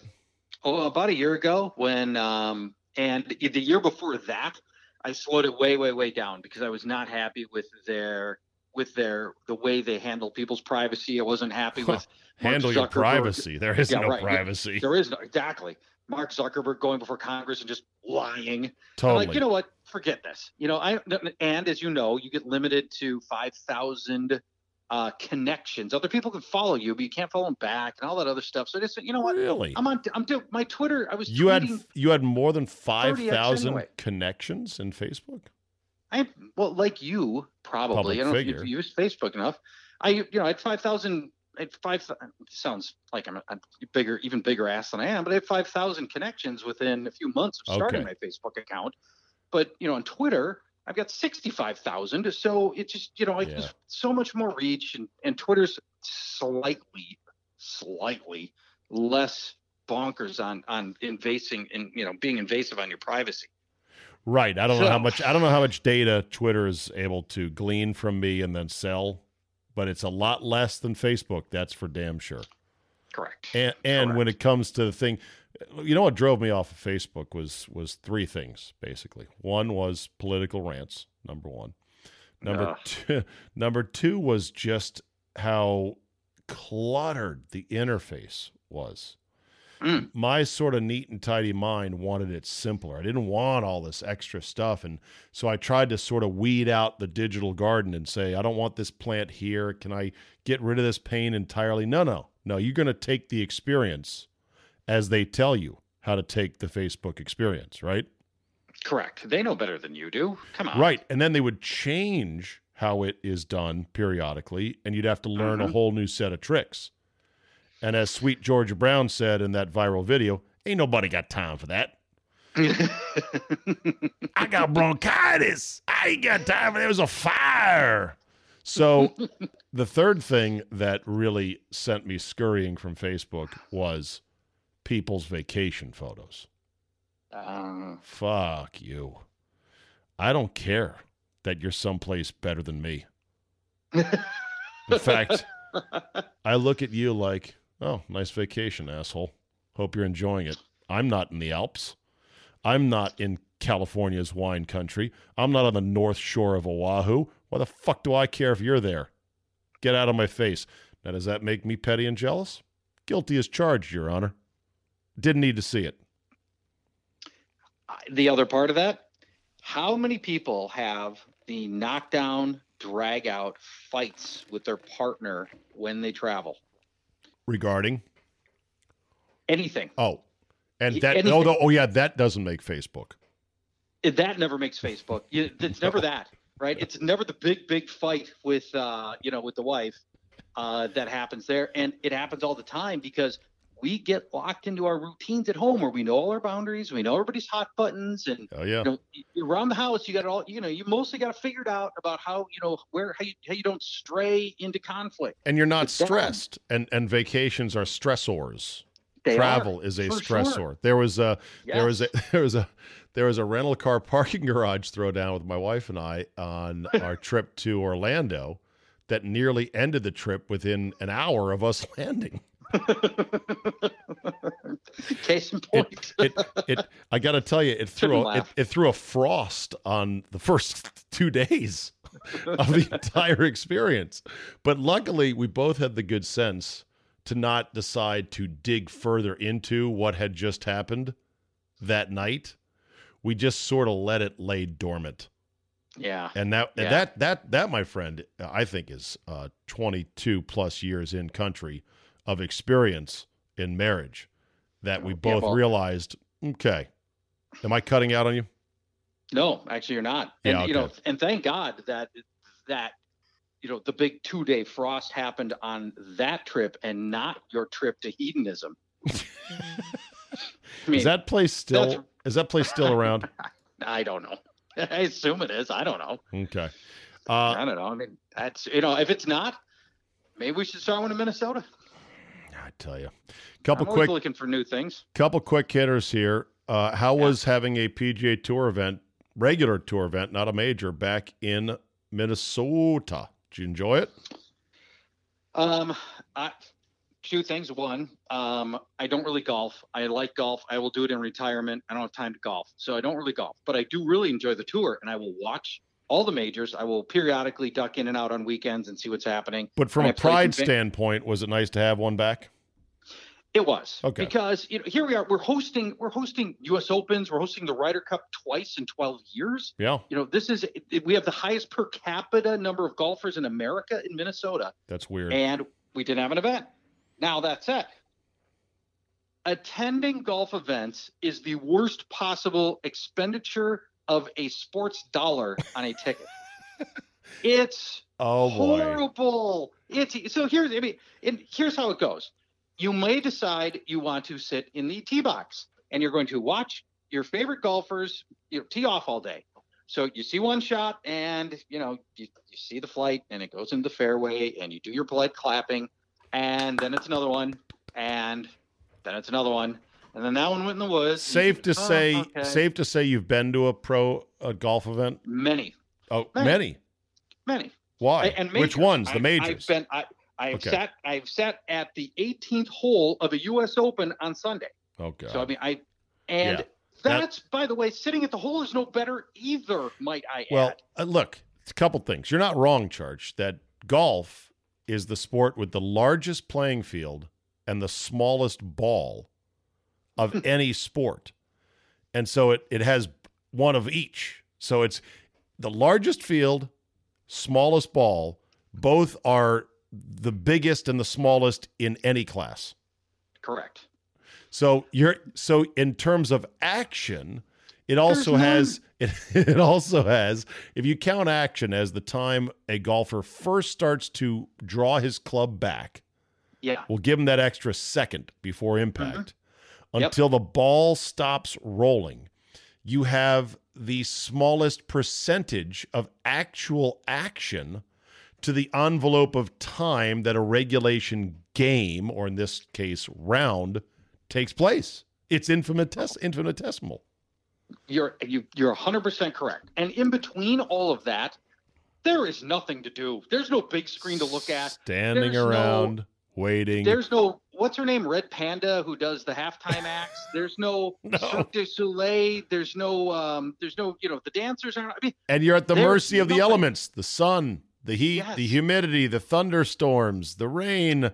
Oh, about a year ago when um and the year before that, I slowed it way way way down because I was not happy with their with their the way they handle people's privacy. I wasn't happy with Mark Handle your privacy. There is Yeah, no right. privacy. there is no exactly Mark Zuckerberg going before Congress and just lying. I'm Totally. like, you know what? Forget this. You know, I and as you know, you get limited to five thousand uh, connections. Other people can follow you, but you can't follow them back and all that other stuff. So I just, you know what? really? I'm on. I'm doing my Twitter. I was You had you had more than five thousand connections in Facebook. I well, like you probably. Public I don't know if figure. you've used Facebook enough. I, you know, I had five thousand. Had five. Sounds like I'm a, a bigger, even bigger ass than I am, but I had five thousand connections within a few months of starting Okay. my Facebook account. But you know, on Twitter, I've got sixty-five thousand. So it just, you know, I Yeah. just so much more reach, and and Twitter's slightly, slightly less bonkers on on invasing and you know being invasive on your privacy. Right. I don't know how much I don't know how much data Twitter is able to glean from me and then sell, but it's a lot less than Facebook. That's for damn sure. Correct. And and when it comes to the thing, you know what drove me off of Facebook was was three things basically. One was political rants, number one. Number Ugh. two, number two was just how cluttered the interface was. Mm. My sort of neat and tidy mind wanted it simpler. I didn't want all this extra stuff, and so I tried to sort of weed out the digital garden and say, I don't want this plant here. Can I get rid of this pain entirely? No, no, no. You're going to take the experience as they tell you how to take the Facebook experience, right? Correct. They know better than you do. Come on. Right. And then they would change how it is done periodically, and you'd have to learn a Mhm. whole new set of tricks. And as Sweet Georgia Brown said in that viral video, ain't nobody got time for that. I got bronchitis. I ain't got time for there was a fire. So the third thing that really sent me scurrying from Facebook was people's vacation photos. Uh, Fuck you. I don't care that you're someplace better than me. In fact, I look at you like, oh, nice vacation, asshole. Hope you're enjoying it. I'm not in the Alps. I'm not in California's wine country. I'm not on the north shore of Oahu. Why the fuck do I care if you're there? Get out of my face. Now, does that make me petty and jealous? Guilty as charged, Your Honor. Didn't need to see it. the other part of that, how many people have the knockdown, drag out fights with their partner when they travel? Regarding Anything. Oh, and that anything. oh, oh yeah, that doesn't make Facebook. It- that never makes Facebook. It's never that, right? It's never the big, big fight with, uh, you know, with the wife uh, that happens there, and it happens all the time because we get locked into our routines at home where we know all our boundaries, we know everybody's hot buttons, and Oh yeah, you know, around the house, you got it all. You know, you mostly got to figure it out about how you know where how you, how you don't stray into conflict. and you're not stressed. And and vacations are stressors. They Travel are, is a stressor. sure. There was a there was a there was a there was a rental car parking garage throwdown with my wife and I on our trip to Orlando that nearly ended the trip within an hour of us landing. Case in point. It it I got to tell you, it threw a, it, it threw a frost on the first two days of the entire experience. But luckily, we both had the good sense to not decide to dig further into what had just happened that night. We just sort of let it lay dormant, yeah. and that Yeah. that that that, my friend, I think is uh, 22 plus years in country of experience in marriage that we Yeah, both well- realized. Okay, am I cutting out on you? No, actually, you're not. And Yeah, you know, and thank God that that you know the big two day frost happened on that trip and not your trip to hedonism. I mean, Is that place still is that place still around? I don't know. I assume it is. I don't know. Okay. Uh, I don't know. I mean, that's you know, if it's not, maybe we should start one in Minnesota. I tell you, couple quick looking for new things. couple quick hitters here. Uh, how Yeah. was having a PGA Tour event, regular tour event, not a major, back in Minnesota? Did you enjoy it? Um, I, two things. One, um, I don't really golf. I like golf. I will do it in retirement. I don't have time to golf, so I don't really golf. But I do really enjoy the tour, and I will watch all the majors. I will periodically duck in and out on weekends and see what's happening. But from And a pride in standpoint, was it nice to have one back? It was Okay. because you know here we are. We're hosting. We're hosting U.S. Opens. We're hosting the Ryder Cup twice in 12 years. Yeah, You know, this is we have the highest per capita number of golfers in America in Minnesota. that's weird. and we didn't have an event. Now that said, attending golf events is the worst possible expenditure of a sports dollar on a ticket. it's oh boy. horrible. It's so here's I mean, and here's how it goes. You may decide you want to sit in the tee box and you're going to watch your favorite golfers you know, tee off all day. So you see one shot and you know you, you see the flight and it goes into the fairway and you do your polite clapping and then it's another one and then it's another one and then that one went in the woods. Safe to "Oh, say, okay." safe to say, you've been to a pro a golf event. many, Oh, Many. many. many. Why? And Which ones? The I- majors. I've been. I, I've Okay. sat. I've sat at the 18th hole of a U.S. Open on Sunday. Oh god. So I mean, I and Yeah. that's by the way, sitting at the hole is no better either. Might I well, add? uh, look, it's a couple things. You're not wrong, Charch, that golf is the sport with the largest playing field and the smallest ball of any sport. And so it, it has one of each. So it's the largest field, smallest ball. Both are the biggest and the smallest in any class. Correct. So you're so in terms of action, it also has it, it also has if you count action as the time a golfer first starts to draw his club back, Yeah. we'll give him that extra second before impact Mm-hmm. Yep. until the ball stops rolling. You have the smallest percentage of actual action to the envelope of time that a regulation game, or in this case, round, takes place. It's infinitesis- infinitesimal. You're you you're 100% correct. And in between all of that, there is nothing to do. There's no big screen to look at. Standing There's no- around, waiting. There's no what's her name, Red Panda, who does the halftime acts. There's no, No. Cirque du Soleil. There's no um. There's no you know the dancers aren't. I mean, and you're at the mercy of the nothing. elements the sun, the heat, the humidity, the thunderstorms, the rain,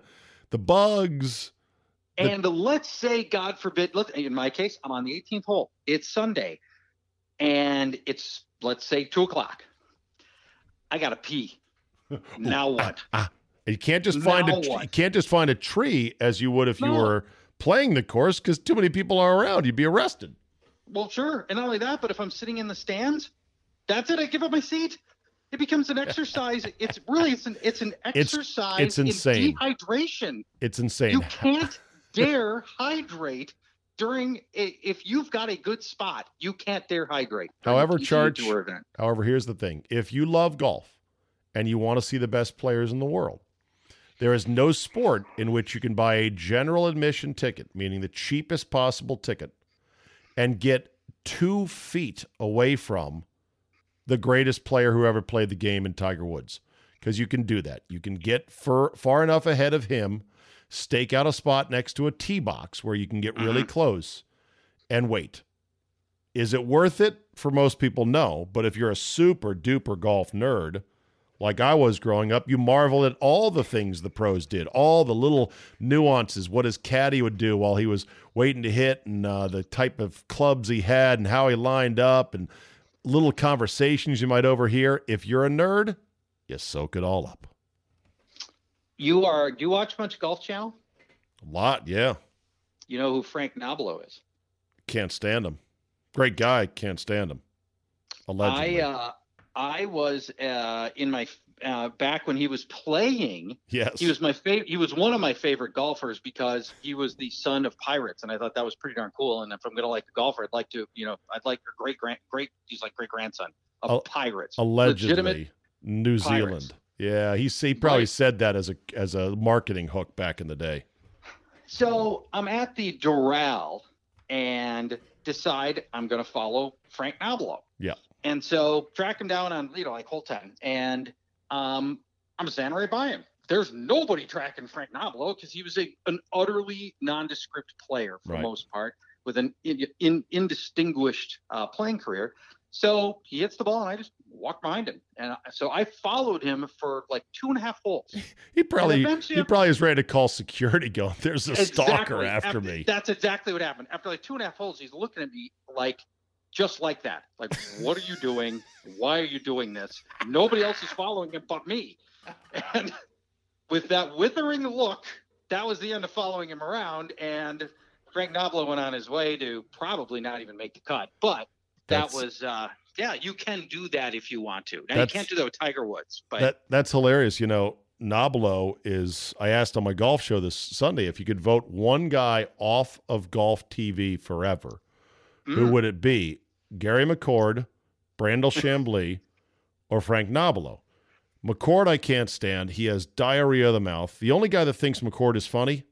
the bugs. The- and let's say God forbid. Let in my case, I'm on the 18th hole. It's Sunday, and it's let's say two o'clock. I gotta pee. Now what? And ah, ah. you can't just find a Now tr- what? you can't just find a tree as you would if you were playing the course because too many people are around. You'd be arrested. Well, sure. And not only that, but if I'm sitting in the stands, that's it. I give up my seat. It becomes an exercise. It's really it's an it's an exercise it's insane. in dehydration. It's insane. You can't dare hydrate during if you've got a good spot. You can't dare hydrate. However, Charch- However, here's the thing: if you love golf and you want to see the best players in the world, there is no sport in which you can buy a general admission ticket, meaning the cheapest possible ticket, and get two feet away from the greatest player who ever played the game in Tiger Woods. Because you can do that. You can get far, far enough ahead of him, stake out a spot next to a tee box where you can get really close and wait. Is it worth it? For most people, no. But if you're a super duper golf nerd, like I was growing up, you marvel at all the things the pros did, all the little nuances, what his caddy would do while he was waiting to hit, and uh, the type of clubs he had, and how he lined up, and little conversations you might overhear. If you're a nerd, you soak it all up. You are. Do you watch much Golf Channel? A lot, yeah. You know who Frank Nobilo is. Can't stand him. Great guy, can't stand him. Allegedly. I uh, I was uh, in my uh, back when he was playing. yes. He was my favorite. He was one of my favorite golfers because he was the son of pirates, and I thought that was pretty darn cool. And if I'm gonna like a golfer, I'd like to, you know, I'd like a great grand, great. He's like great grandson of Al- pirates. allegedly Legitimate New pirates. Zealand. Yeah, he he probably Right. said that as a as a marketing hook back in the day. So I'm at the Doral and decide I'm going to follow Frank Nobilo. Yeah. And so track him down on, you know, like hole 10. And um, I'm standing right by him. There's nobody tracking Frank Nobilo because he was a, an utterly nondescript player for Right. the most part with an in, in, indistinguished uh, playing career. So he hits the ball and I just walk behind him. And so I followed him for like two and a half holes. He probably he probably is ready to call security. Going, there's a stalker Exactly. after me. That's exactly what happened. After like two and a half holes, he's looking at me like, just like that. Like, what are you doing? Why are you doing this? Nobody else is following him but me. And with that withering look, that was the end of following him around. And Frank Nobilo went on his way to probably not even make the cut. But that That's- was, uh, yeah, you can do that if you want to. Now, you can't do that with Tiger Woods. But That that's hilarious. You know, Nobilo is. I asked on my golf show this Sunday if you could vote one guy off of golf TV forever. Who Mm. would it be? Gary McCord, Brandel Chamblee, or Frank Nobilo? McCord, I can't stand. He has diarrhea of the mouth. The only guy that thinks McCord is funny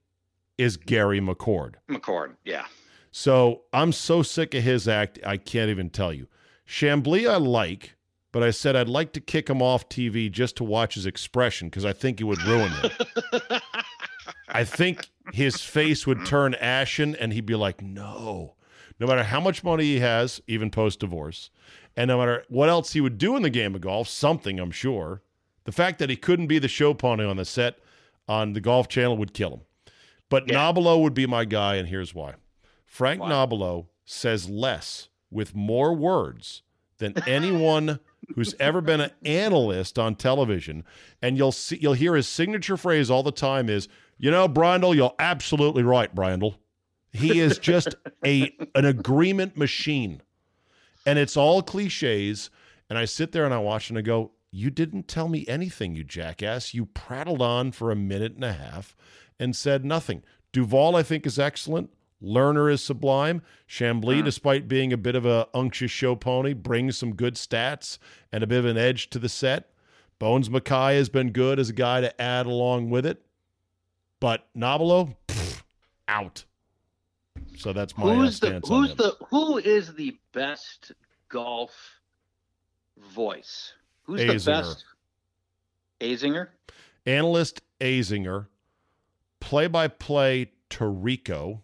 is Gary McCord. McCord, yeah. So I'm so sick of his act, I can't even tell you. Chamblee, I like, but I said I'd like to kick him off TV just to watch his expression because I think it would ruin him. I think his face would turn ashen and he'd be like, no. No matter how much money he has, even post divorce, and no matter what else he would do in the game of golf, something I'm sure, the fact that he couldn't be the show pony on the set on the Golf Channel would kill him. But Yeah. Would be my guy, and here's why. Frank? Nobilo says less with more words than anyone who's ever been an analyst on television. And you'll see you'll hear his signature phrase all the time is, you know, Brandel, you're absolutely right, Brandel. He is just a an agreement machine. And it's all cliches. And I sit there and I watch and I go, You didn't tell me anything, you jackass. You prattled on for a minute and a half and said nothing. Duval, I think, is excellent. Lerner is sublime. Chamblee, hmm. despite being a bit of a unctuous show pony, brings some good stats and a bit of an edge to the set. Bones Mackay has been good as a guy to add along with it. But Nobilo, pfft, out. So that's my uh, who's the who's the who is the best golf voice? Who's Azinger. the best? Azinger. analyst Azinger, play by play Tirico,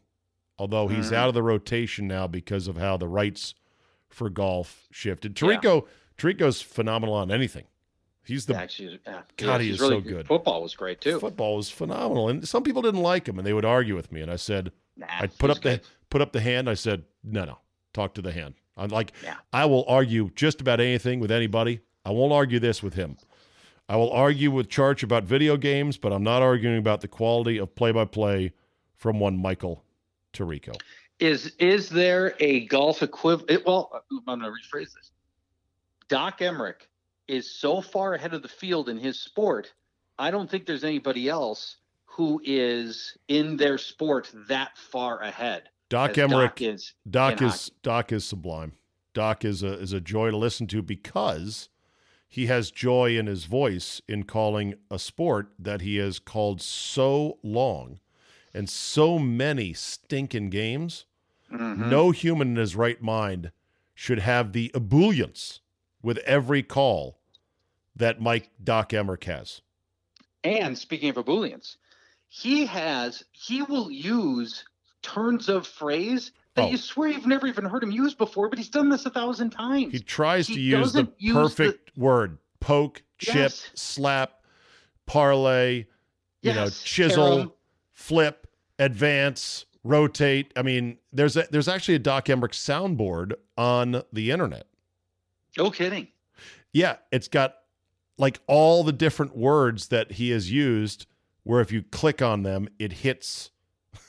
although he's Mhm. out of the rotation now because of how the rights for golf shifted. Yeah. Tirico, Tirico's phenomenal on anything. He's the Actually, yeah. God, Yeah, he he's is really so good. Football was great too. football was phenomenal, and some people didn't like him, and they would argue with me, and I said, I'd put up the put up the hand. I said, no, no, talk to the hand. I'm like, Yeah. I will argue just about anything with anybody. I won't argue this with him. I will argue with Charch about video games, but I'm not arguing about the quality of play by play from one Michael Tirico. Is is there a golf equivalent? Well, I'm going to rephrase this. Doc Emrick is so far ahead of the field in his sport. I don't think there's anybody else who is in their sport that far ahead. Doc Emrick Doc is. Doc is Doc is sublime. Doc is a is a joy to listen to because he has joy in his voice in calling a sport that he has called so long and so many stinking games. Mhm. No human in his right mind should have the ebullience with every call that Mike Doc Emrick has. And speaking of ebullience, he has he will use turns of phrase that Oh. you swear you've never even heard him use before, but he's done this a thousand times. He tries He to use the use the- perfect word poke, chip, Yes. slap, parlay, you know, chisel, Carolyn. flip, advance, rotate. I mean, there's a, there's actually a Doc Emrick soundboard on the internet. No kidding. Yeah, it's got like all the different words that he has used where if you click on them, it hits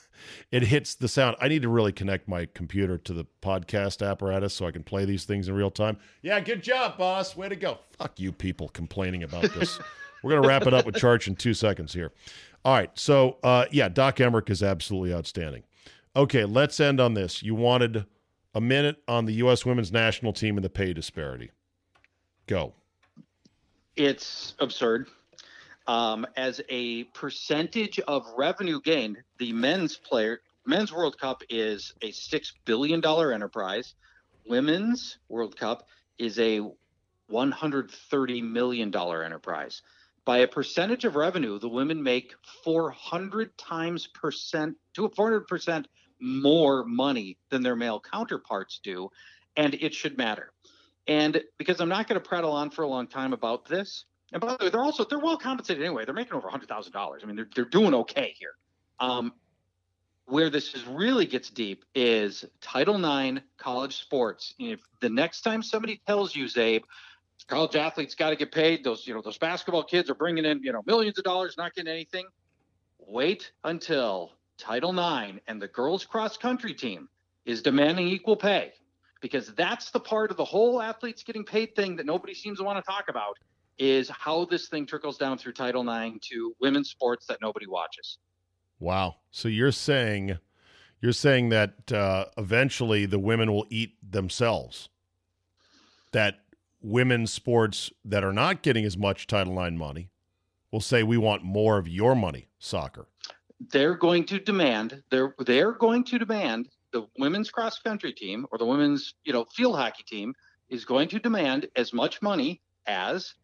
it hits the sound. I need to really connect my computer to the podcast apparatus so I can play these things in real time. Yeah, good job, boss. Way to go. Fuck you people complaining about this. We're going to wrap it up with Charch in 2 seconds here. All right. So, uh yeah, Doc Emrick is absolutely outstanding. Okay, let's end on this. You wanted a minute on the US women's national team and the pay disparity. Go. It's absurd. Um, as a percentage of revenue gained, the men's player men's World Cup is a six billion dollar enterprise. Women's World Cup is a one hundred thirty million dollar enterprise. By a percentage of revenue, the women make four hundred times percent to four hundred percent more money than their male counterparts do, and it should matter. And because I'm not going to prattle on for a long time about this, and by the way, they're also they're well compensated anyway. They're making over hundred thousand dollars. I mean, they're they're doing okay here. Um, where this is really gets deep is Title IX college sports. If the next time somebody tells you, Czabe, college athletes got to get paid, those you know those basketball kids are bringing in you know millions of dollars, not getting anything. Wait until Title IX and the girls cross country team is demanding equal pay because that's the part of the whole athletes getting paid thing that nobody seems to want to talk about is how this thing trickles down through Title IX to women's sports that nobody watches. Wow. So you're saying you're saying that uh, eventually the women will eat themselves. That women's sports that are not getting as much Title IX money will say we want more of your money, soccer. They're going to demand they're they're going to demand the women's cross country team or the women's you know field hockey team is going to demand as much money as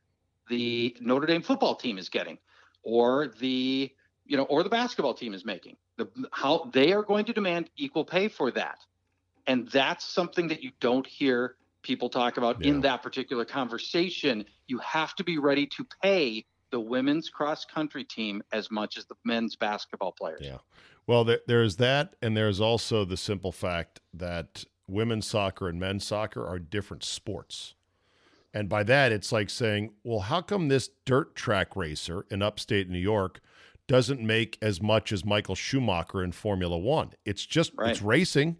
the Notre Dame football team is getting or the you know or the basketball team is making. The how they are going to demand equal pay for that, and that's something that you don't hear people talk about Yeah. in that particular conversation. You have to be ready to pay the women's cross country team as much as the men's basketball players. Yeah. Well, there, there's that, and there's also the simple fact that women's soccer and men's soccer are different sports. And by that, it's like saying, well, how come this dirt track racer in upstate New York doesn't make as much as Michael Schumacher in Formula One? It's just, Right. it's racing.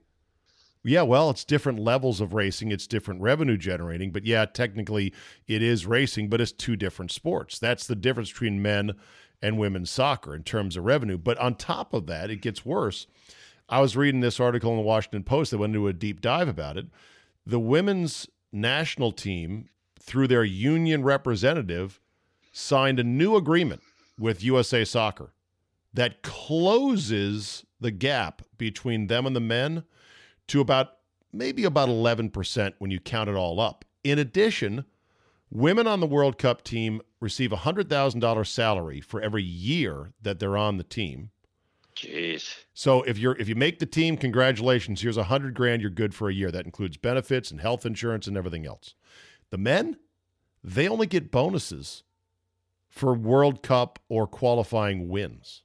Yeah, well, it's different levels of racing. It's different revenue generating. But yeah, technically it is racing, but it's two different sports. That's the difference between men and women's soccer in terms of revenue. But on top of that, it gets worse. I was reading this article in the Washington Post that went into a deep dive about it. The women's national team, through their union representative, signed a new agreement with USA Soccer that closes the gap between them and the men to about maybe about 11% when you count it all up. In addition, women on the World Cup team receive a $100,000 salary for every year that they're on the team. Jeez. So if you're if you make the team, congratulations. Here's a hundred grand. You're good for a year. That includes benefits and health insurance and everything else. The men, they only get bonuses for World Cup or qualifying wins.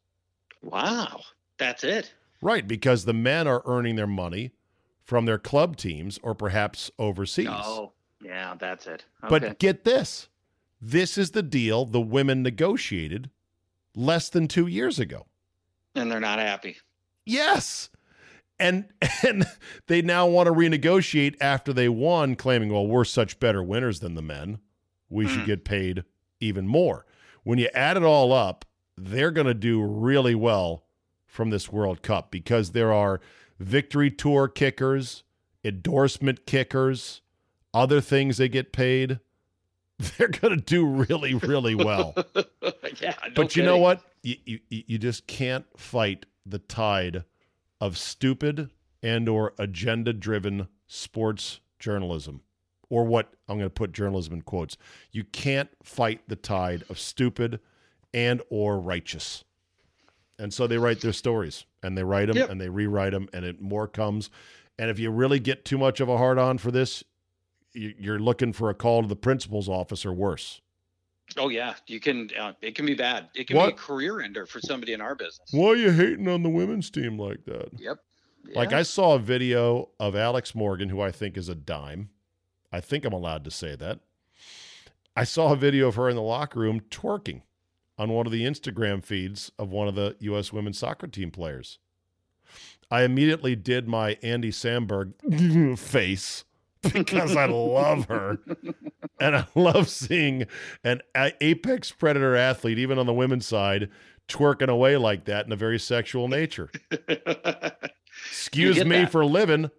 Wow. That's it. Right, because the men are earning their money from their club teams or perhaps overseas. Oh, yeah, that's it. Okay. But get this. This is the deal the women negotiated less than 2 years ago. and they're not happy. Yes. And and they now want to renegotiate after they won, claiming, well, we're such better winners than the men. We should Mm. get paid even more. When you add it all up, they're going to do really well from this World Cup because there are victory tour kickers, endorsement kickers, other things they get paid. They're going to do really, really well yeah, no but you know what? You, you you just can't fight the tide of stupid and or agenda driven sports journalism or what I'm going to put journalism in quotes. You can't fight the tide of stupid and or righteous. And so they write their stories and they write them Yep. and they rewrite them and it more comes. And if you really get too much of a hard on for this, you- you're looking for a call to the principal's office or worse. Oh yeah, you can. Uh, it can be bad. It can What? be a career ender for somebody in our business. Why are you hating on the women's team like that? Yep. Like I saw a video of Alex Morgan, who I think is a dime. I think I'm allowed to say that. I saw a video of her in the locker room twerking on one of the Instagram feeds of one of the U.S. women's soccer team players. I immediately did my Andy Samberg face because I love her. And I love seeing an apex predator athlete, even on the women's side, twerking away like that in a very sexual nature. Excuse me that. for living.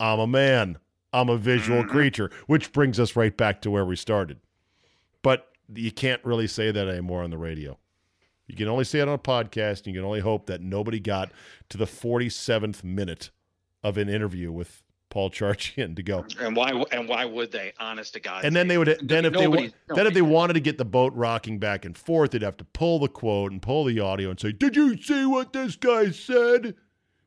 I'm a man. I'm a visual Mhm. creature, which brings us right back to where we started. But you can't really say that anymore on the radio. You can only say it on a podcast, and you can only hope that nobody got to the 47th minute of an interview with Paul Charchian to go. and why? And why would they? Honest to God. And then they would then if they Nobody- then if they wanted to get the boat rocking back and forth, they'd have to pull the quote and pull the audio and say, "Did you see what this guy said?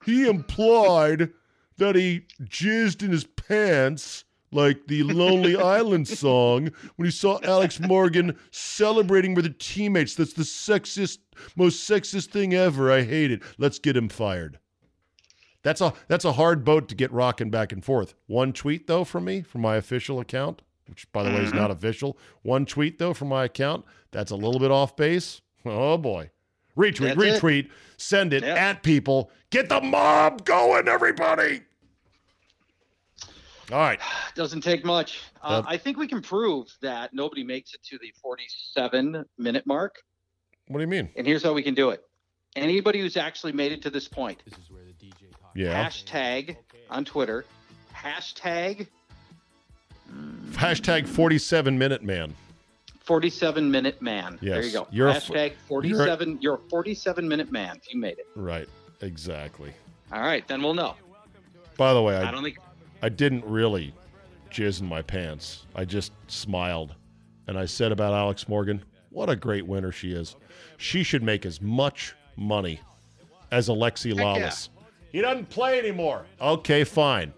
He implied that he jizzed in his pants." Like the Lonely Island song when he saw Alex Morgan celebrating with her teammates. That's the sexist, most sexist thing ever. I hate it. Let's get him fired. That's a that's a hard boat to get rocking back and forth. One tweet though from me from my official account, which by the way is Mm-hmm. not official. One tweet though from my account that's a little bit off base. Oh boy. Retweet, That's it. retweet, send it Yep. at people. Get the mob going, everybody. All right. Doesn't take much. Uh, Yep. I think we can prove that nobody makes it to the 47 minute mark. What do you mean? And here's how we can do it. Anybody who's actually made it to this point, This Yeah. hashtag on Twitter, hashtag mm, Hashtag 47 minute man. 47 minute man. There you go. You're hashtag 47. You're a 47 minute man if you made it. Right. Exactly. All right, then we'll know. By the way, I I, don't think. I didn't really jizz in my pants. I just smiled. And I said about Alex Morgan, what a great winner she is. She should make as much money as Alexi. Lalas. He doesn't play anymore. Okay, fine.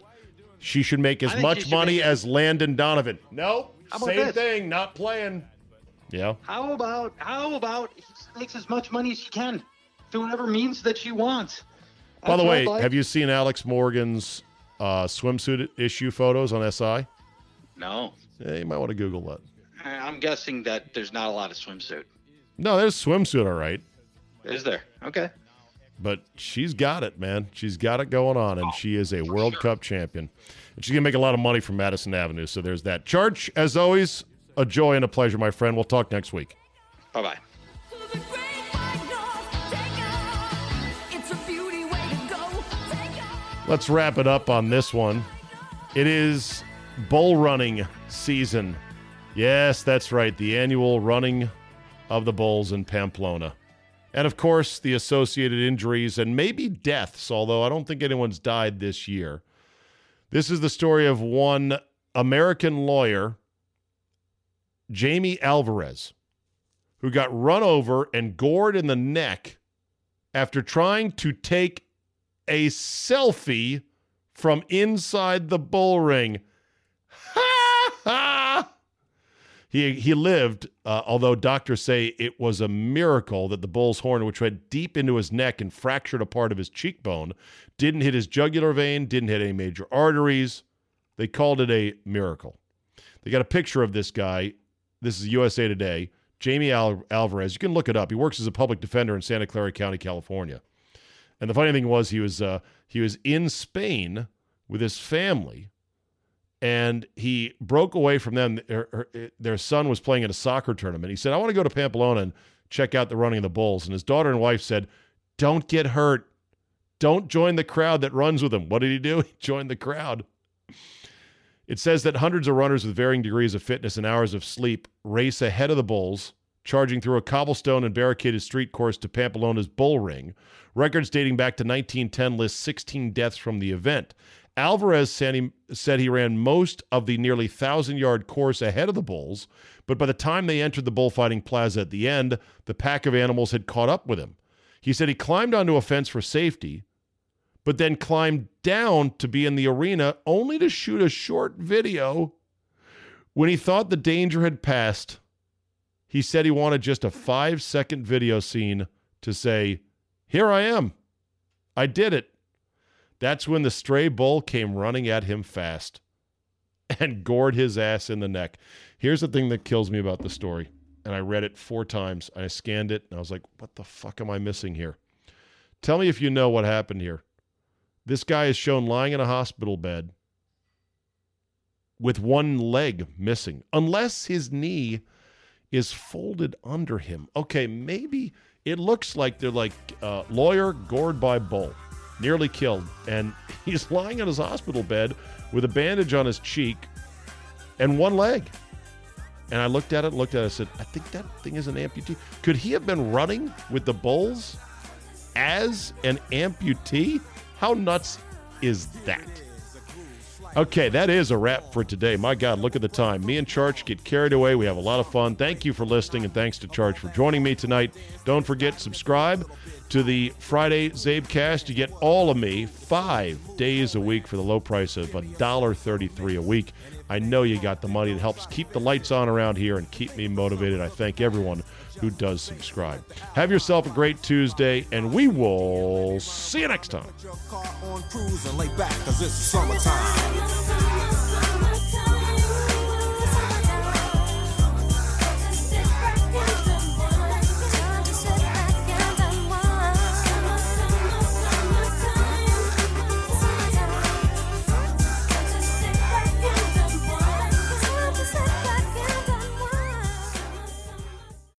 She should make as much money make- as Landon Donovan. Nope. How about Same this? thing, not playing. Yeah. How about how about he makes as much money as she can through whatever means that she wants. By the That's what way, like. have you seen Alex Morgan's uh, swimsuit issue photos on SI? No, Yeah, you might want to Google that. I'm guessing that there's not a lot of swimsuit. No, there's swimsuit, all right. Is there? Okay. But she's got it, man. She's got it going on, and she is a World sure. Cup champion. And she's going to make a lot of money from Madison Avenue. So there's that. Charch, as always, a joy and a pleasure, my friend. We'll talk next week. Bye bye. To the great white north, take off. It's a beauty way to go. Take off. Let's wrap it up on this one. It is bull running season. Yes, that's right. The annual running of the bulls in Pamplona. And of course, the associated injuries and maybe deaths, although I don't think anyone's died this year. This is the story of one American lawyer, Jamie Alvarez, who got run over and gored in the neck after trying to take a selfie from inside the bull ring. Ha ha! He, he lived, uh, although doctors say it was a miracle that the bull's horn, which went deep into his neck and fractured a part of his cheekbone, didn't hit his jugular vein, didn't hit any major arteries. They called it a miracle. They got a picture of this guy. This is USA Today. Jamie Al- Alvarez. You can look it up. He works as a public defender in Santa Clara County, California. And the funny thing was, he was uh, he was in Spain with his family, and he broke away from them. Their son was playing in a soccer tournament. He said, "I want to go to Pamplona and check out the running of the bulls." And his daughter and wife said, "Don't get hurt. Don't join the crowd that runs with him." What did he do? He joined the crowd. It says that hundreds of runners with varying degrees of fitness and hours of sleep race ahead of the bulls, charging through a cobblestone and barricaded street course to Pamplona's bull ring. Records dating back to 1910 list 16 deaths from the event. Alvarez said he, said he ran most of the nearly 1,000 yard course ahead of the bulls, but by the time they entered the bullfighting plaza at the end, the pack of animals had caught up with him. He said he climbed onto a fence for safety, but then climbed down to be in the arena only to shoot a short video. When he thought the danger had passed, he said he wanted just a five second video scene to say, Here I am. I did it. That's when the stray bull came running at him fast and gored his ass in the neck. Here's the thing that kills me about the story. And I read it four times. I scanned it and I was like, what the fuck am I missing here? Tell me if you know what happened here. This guy is shown lying in a hospital bed with one leg missing, unless his knee is folded under him. Okay, maybe it looks like they're like uh, lawyer gored by bull, nearly killed, and he's lying in his hospital bed with a bandage on his cheek and one leg. And I looked at it, looked at it, I said, I think that thing is an amputee. Could he have been running with the bulls as an amputee? How nuts is that? Okay, that is a wrap for today. My God, look at the time. Me and Charch get carried away. We have a lot of fun. Thank you for listening, and thanks to Charch for joining me tonight. Don't forget, subscribe to the Friday CzabeCast. You get all of me five days a week for the low price of $1.33 a week. I know you got the money. It helps keep the lights on around here and keep me motivated. I thank everyone who does subscribe. Have yourself a great Tuesday, and we will see you next time.